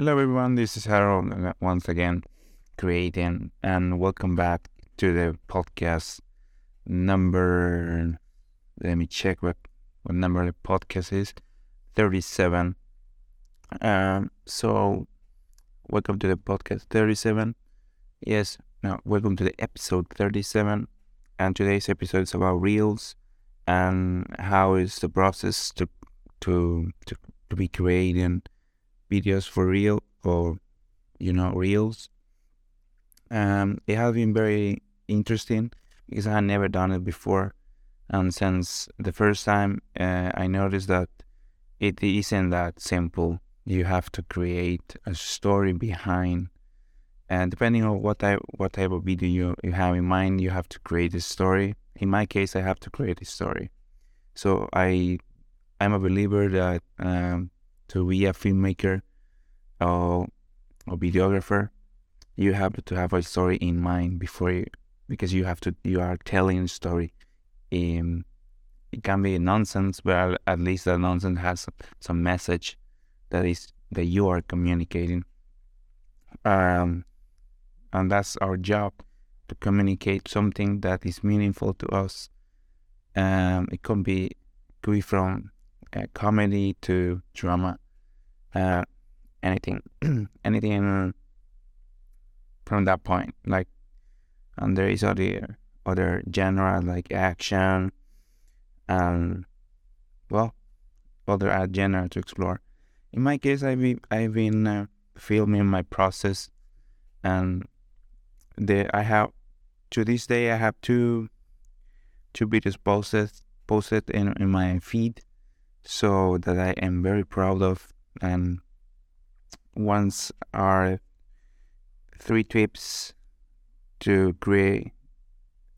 Hello, everyone. This is Harold uh, once again, creating, and welcome back to the podcast number. Let me check what what number the podcast is. Thirty-seven. Um. So, welcome to the podcast thirty-seven. Yes. Now, welcome to the episode thirty-seven, and today's episode is about reels and how is the process to to to, to be creating videos for real or you know reels. Um it has been very interesting because i had never done it before. And since the first time uh, i noticed that it isn't that simple. You have to create a story behind. And depending on what type what type of video you, you have in mind you have to create a story. In my case i have to create a story. So i i'm a believer that um, to be a filmmaker or a videographer, you have to have a story in mind before you, because you have to you are telling a story. Um, it can be nonsense, but at least the nonsense has some message that is that you are communicating. Um, and that's our job to communicate something that is meaningful to us. Um, it could be could be from uh, comedy to drama, uh, anything, anything from that point. Like, and there is other other genre like action, and well, other genre to explore. In my case, I've been I've been uh, filming my process, and the I have to this day I have two two videos posted posted in, in my feed so that I am very proud of. And once are three tips to create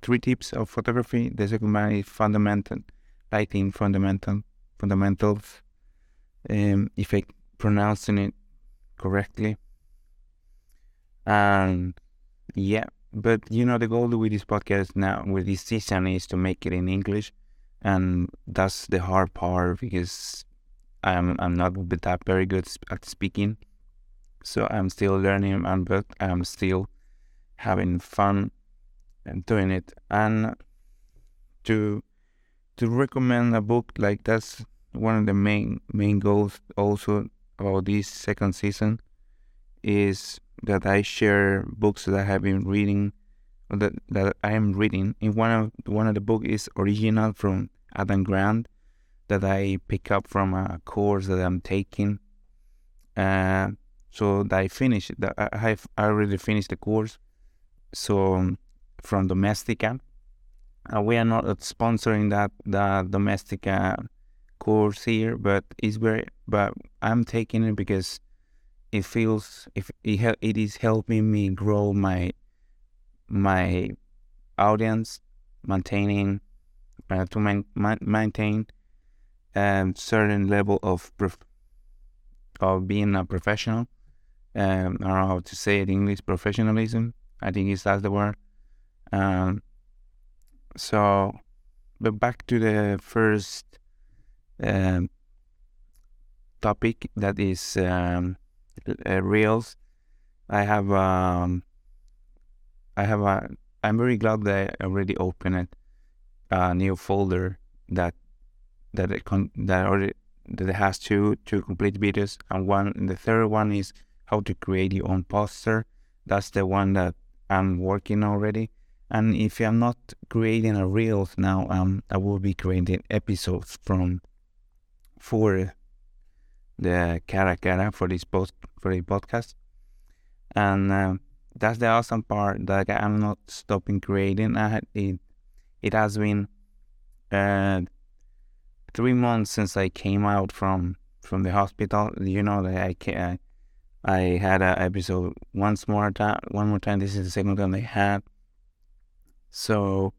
three tips of photography. The second one is fundamental lighting fundamental fundamentals. Um, if I pronouncing it correctly. And yeah, but you know the goal with this podcast now with this season is to make it in English and that's the hard part because I'm I'm not that very good at speaking, so I'm still learning and but I'm still having fun and doing it. And to to recommend a book like that's one of the main main goals also about this second season is that I share books that I have been reading that that I am reading. In one of one of the book is original from Adam Grant that I pick up from a course that I'm taking. Uh, so I finished. I have already finished the course. So um, from Domestika, uh, we are not sponsoring that the Domestika course here, but it's very. But I'm taking it because it feels if it it is helping me grow my my audience, maintaining uh, to man, man, maintain a certain level of prof- of being a professional. Um, I don't know how to say it in English. Professionalism. I think is that's the word. Um, so, but back to the first um, topic that is um, uh, reels. I have um, I have a. I'm very glad that I already opened a new folder that that it con- that already that it has two two complete videos, and one. And the third one is how to create your own poster. That's the one that I'm working already. And if I'm not creating a reels now, um, I will be creating episodes from for the cara cara for this post for the podcast, and. Um, that's the awesome part that I'm not stopping creating. I it it has been uh, three months since I came out from from the hospital. You know that I I, I had an episode once more time one more time. This is the second time I had. So,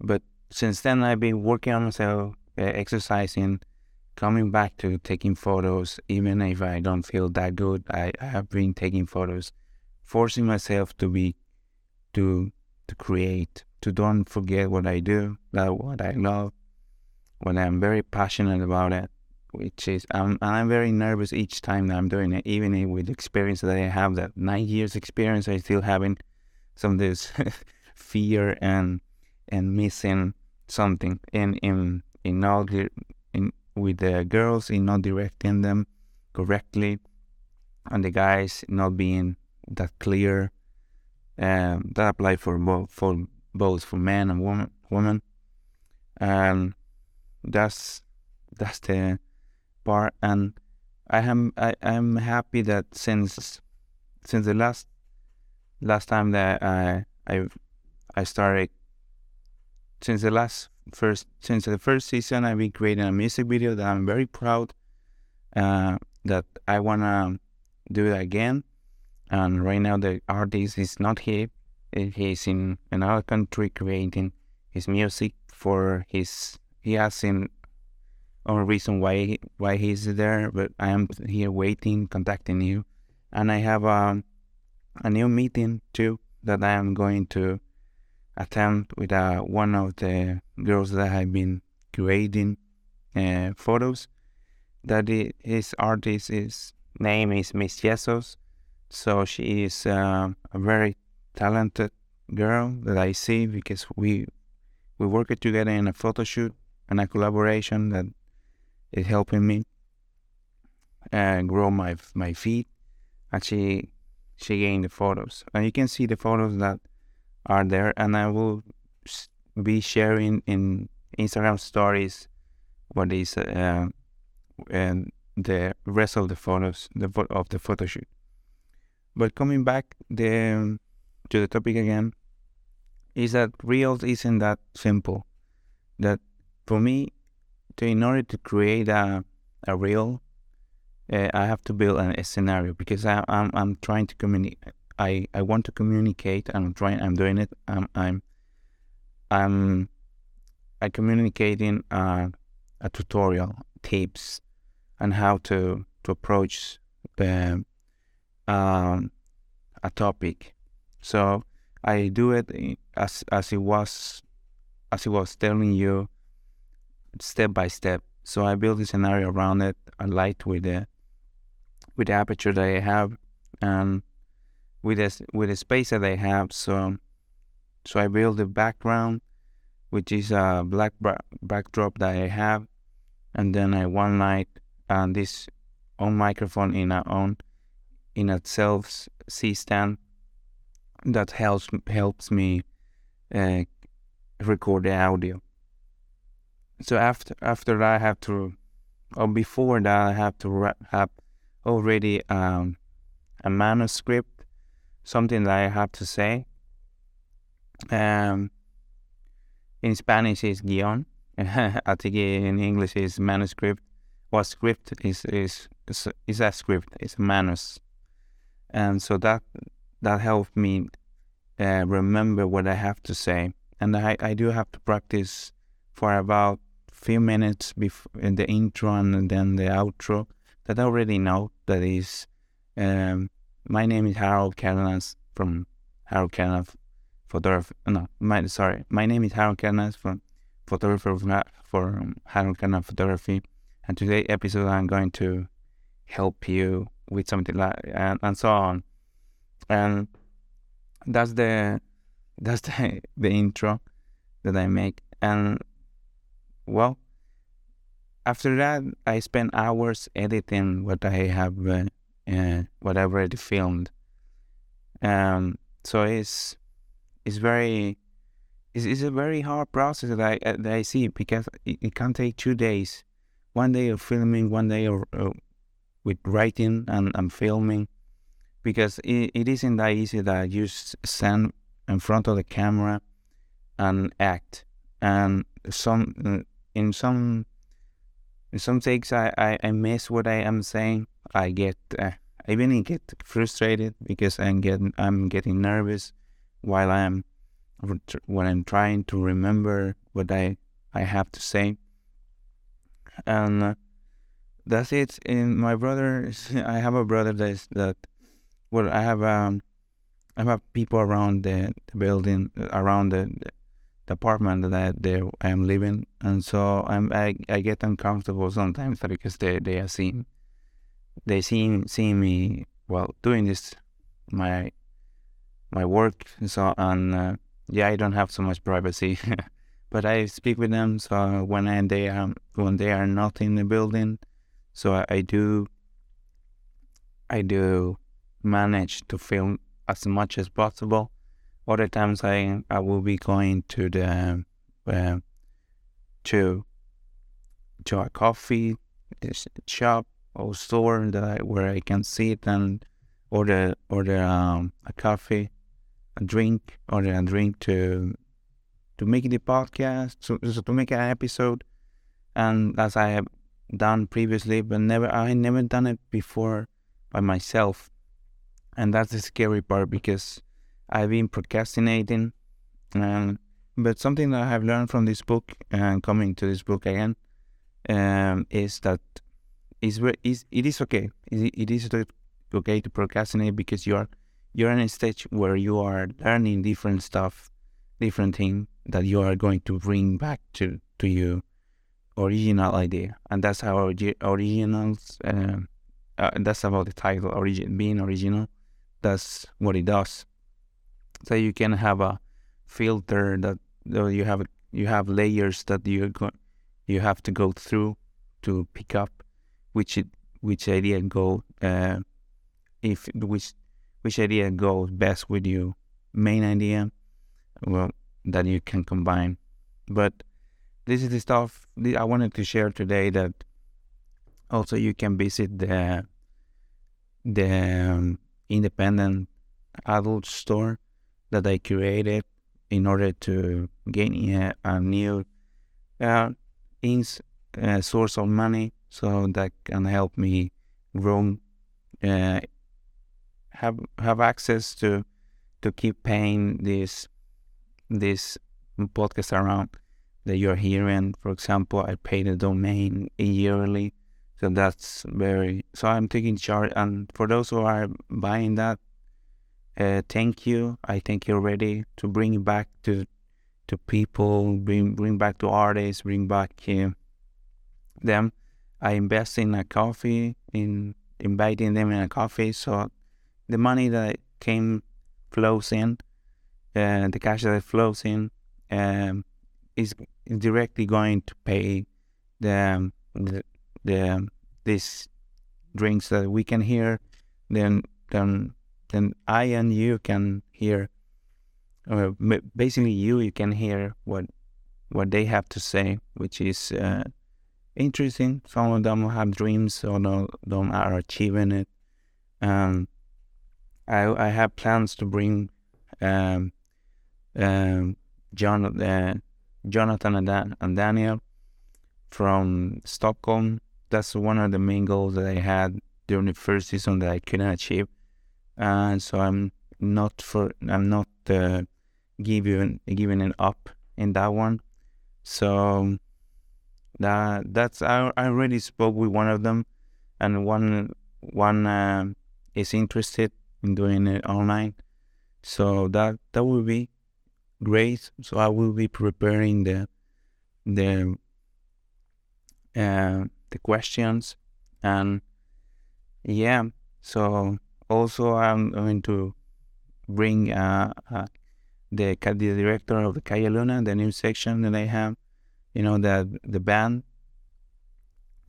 but since then I've been working on myself, uh, exercising, coming back to taking photos. Even if I don't feel that good, I, I have been taking photos forcing myself to be to to create to don't forget what i do that what i love when i'm very passionate about it which is I'm I'm very nervous each time that I'm doing it, even with the experience that I have, that nine years experience, I still having some of this fear and and missing something in in in not in with the girls in not directing them correctly, and the guys not being that clear. Um, that apply for both for both for men and woman women, and that's that's the part. And I am I am happy that since since the last last time that I I I started since the last first since the first season I've been creating a music video that I'm very proud uh, that I wanna do it again. And right now the artist is not here; he's in another country creating his music for his. He has in or reason why why he's there, but I am here waiting, contacting you, and I have a a new meeting too that I am going to attend with uh, one of the girls that I've been creating uh, photos. That it, his artist his name is Miss Jesus, so she is uh, a very talented girl that I see because we we worked together in a photo shoot and a collaboration that is helping me uh, grow my my feet. And she she gained the photos, and you can see the photos that are there, and I will be sharing in Instagram stories what is uh, and the rest of the photos the of the photo shoot. But coming back the to the topic again, is that reels isn't that simple. That for me, to in order to create a a reel, uh, I have to build an, a scenario because I, I'm I'm trying to communicate. I, I want to communicate. I'm trying. I'm doing it. I'm I'm I'm I communicating uh, a tutorial tips on how to to approach the um, a topic. So I do it as as it was as it was telling you step by step. So I build a scenario around it, a light with the with the aperture that I have, and with the with the space that I have. So so I build the background, which is a black backdrop that I have, and then I one light and this own microphone in our own in itself C stand that helps helps me uh, record the audio so after after that, I have to, or before that, I have to have already um, a manuscript, something that I have to say. Um, in Spanish is guion. I think in English is manuscript. What script is is is, a script. It's a manus, and so that that helped me uh, remember what I have to say. And I, I do have to practice for about few minutes before the intro and then the outro that I already know that is um, my name is Harold Cardenas from Harold Cardenas photography no my sorry my name is Harold Cardenas from photographer for Harold Cardenas photography. And today episode I'm going to help you with something like and, and so on. And that's the that's the the intro that I make. And well, after that, I spent hours editing what I have, uh, what I've already filmed. Um, so it's it's very it's, it's a very hard process that I that I see because it, it can take two days, one day of filming, one day of, uh, with writing and, and filming, because it, it isn't that easy that you stand in front of the camera and act and some in some in some takes I, I, I miss what I am saying. I get uh, I even get frustrated because I'm getting I'm getting nervous while I'm when I'm trying to remember what I I have to say. And uh, that's it. In my brother, I have a brother that is that. Well, I have um, I have people around the, the building, around the the apartment that they, I am living, and so I'm I, I get uncomfortable sometimes because they they are seeing they seeing seeing me well doing this my my work and so and uh, yeah I don't have so much privacy, but I speak with them. So when I, they are when they are not in the building, so I, I do I do manage to film as much as possible other times I I will be going to the uh, to to a coffee shop or store that I, where I can sit and order order um, a coffee, a drink, order a drink to to make the podcast, so to make an episode, and as I have done previously, but never I never done it before by myself, and that's the scary part because I've been procrastinating. Um, but something that I have learned from this book and coming to this book again um, is that is it is okay. It is okay to procrastinate because you are you're in a stage where you are learning different stuff, different thing that you are going to bring back to to your original idea, and that's how originals. Uh, uh, that's about the title, origin being original. That's what it does so you can have a filter that you have you have layers that you go, you have to go through to pick up which which idea go uh, if which which idea goes best with your main idea well that you can combine. But this is the stuff I wanted to share today that also you can visit the the um, independent adult store that I created in order to gain a, a new uh, ins, uh, source of money so that can help me grow, uh, have have access to to keep paying this this podcast around that you're hearing. For example, I pay the domain yearly, so that's very. So I'm taking charge, and for those who are buying that, uh, thank you. I think you're ready to bring back to to people, bring bring back to artists, bring back uh, them. I invest in a coffee, in inviting them in a coffee, so the money that came flows in, uh, the cash that flows in, um, is directly going to pay the the, the these drinks that we can hear. Then then then I and you can hear, or basically you, you can hear what what they have to say, which is uh, interesting. Some of them have dreams, some of them are achieving it. Um, I I have plans to bring um, um, John, uh, Jonathan and, Dan, and Daniel from Stockholm. That's one of the main goals that I had during the first season that I couldn't achieve and so I'm not for I'm not uh, giving giving it up in that one. So that that's I I already spoke with one of them, and one one uh, is interested in doing it online. So that that will be great. So I will be preparing the the uh, the questions and yeah. So also I'm going to bring uh, uh, the the director of the Calle Luna, the new section that I have, you know, the the band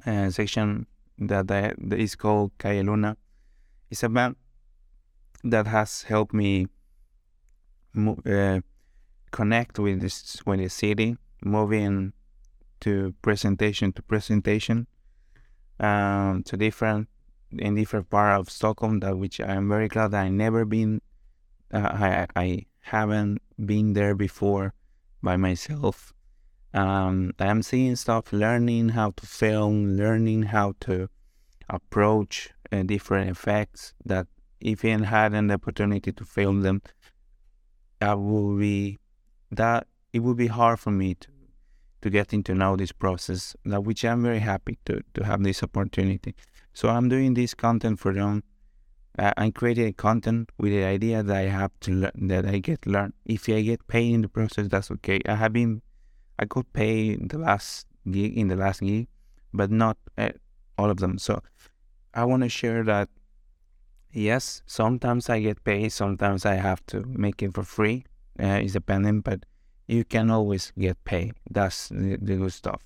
uh, section that, I, that is called Calle Luna. It's a band that has helped me uh, connect with this with the city, moving to presentation to presentation, um, to different in different part of Stockholm that which I'm very glad that I never been uh, I I haven't been there before by myself. Um, I'm seeing stuff, learning how to film, learning how to approach uh, different effects that if I had an opportunity to film them, that would be that it would be hard for me to to getting to know this process, that which I'm very happy to to have this opportunity. So I'm doing this content for them uh, I'm creating content with the idea that I have to learn, that I get learn. If I get paid in the process, that's okay. I have been, I got paid the last gig in the last gig, but not uh, all of them. So I want to share that. Yes, sometimes I get paid. Sometimes I have to make it for free. Uh, it's dependent, but you can always get paid. That's the, the good stuff.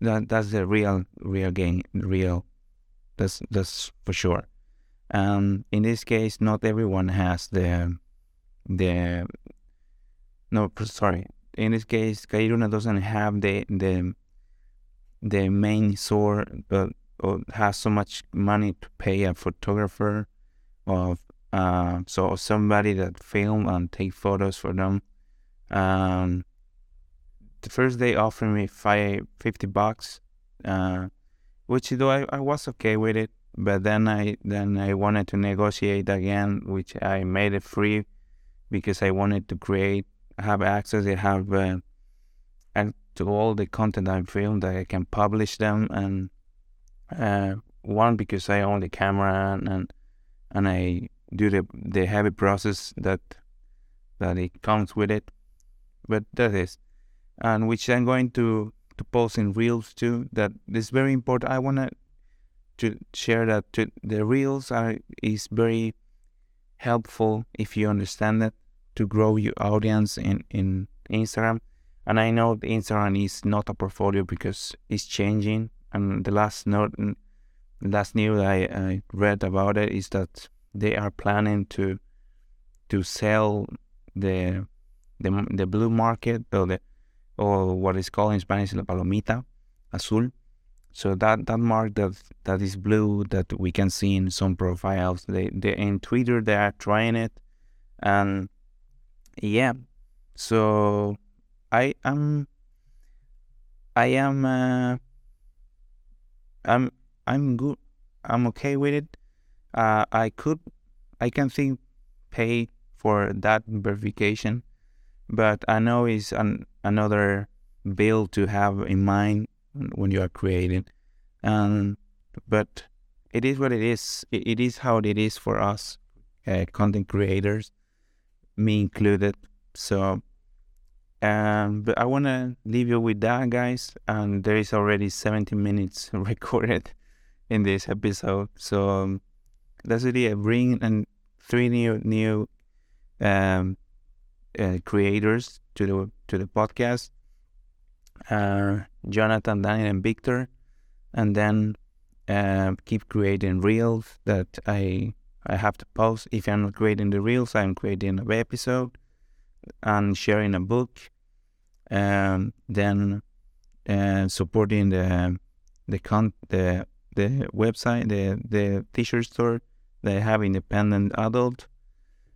That that's the real real gain. Real. That's that's for sure. Um, in this case, not everyone has the the no sorry. In this case, Calle Luna doesn't have the the the main source, but or has so much money to pay a photographer of uh, so somebody that film and take photos for them. Um, the first day offered me five fifty bucks, uh, which though I, I was okay with it, but then I then I wanted to negotiate again, which I made it free because I wanted to create, have access, have uh, to all the content I filmed that I can publish them and uh, one because I own the camera and and I do the the heavy process that that it comes with it, but that is, and which I'm going to to post in reels too. That is very important. I wanna to share that to, the reels are is very helpful if you understand that to grow your audience in in Instagram. And I know Instagram is not a portfolio because it's changing. And the last note, mm, last news I, I read about it is that they are planning to to sell the the, the blue market or the or what is called in Spanish la palomita azul so that that mark that that is blue that we can see in some profiles, they they in Twitter they are trying it, and yeah, so I am I am uh, I'm I'm good. I'm okay with it. Uh, I could I can think pay for that verification, but I know it's an another bill to have in mind when you are creating. Um, but it is what it is. It, it is how it is for us, uh, content creators, me included. So, um, but I want to leave you with that, guys. And there is already 70 minutes recorded in this episode. So um, that's really a bring and three new new um, uh, creators to the to the podcast Jonathan, Daniel, and Victor, and then uh, keep creating reels that I I have to post. If I'm not creating the reels, I'm creating an episode and sharing a book, and then uh, supporting the the con the the website the the t-shirt store I have independent adult,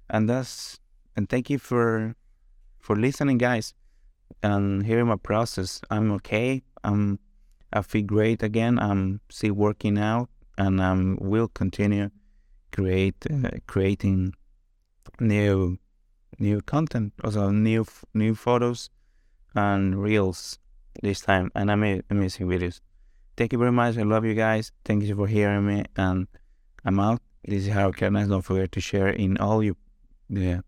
and that's and thank you for for listening, guys and hearing my process. I'm okay. I'm I feel great again. I'm still working out, and I will continue create uh, creating new new content, also new new photos and reels this time, and I'm amazing videos. Thank you very much. I love you guys. Thank you for hearing me, and I'm out. This is Harold Cardenas. Don't forget to share in all your in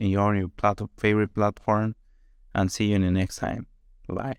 your, your plat- favorite platform and see you in the next time. Bye.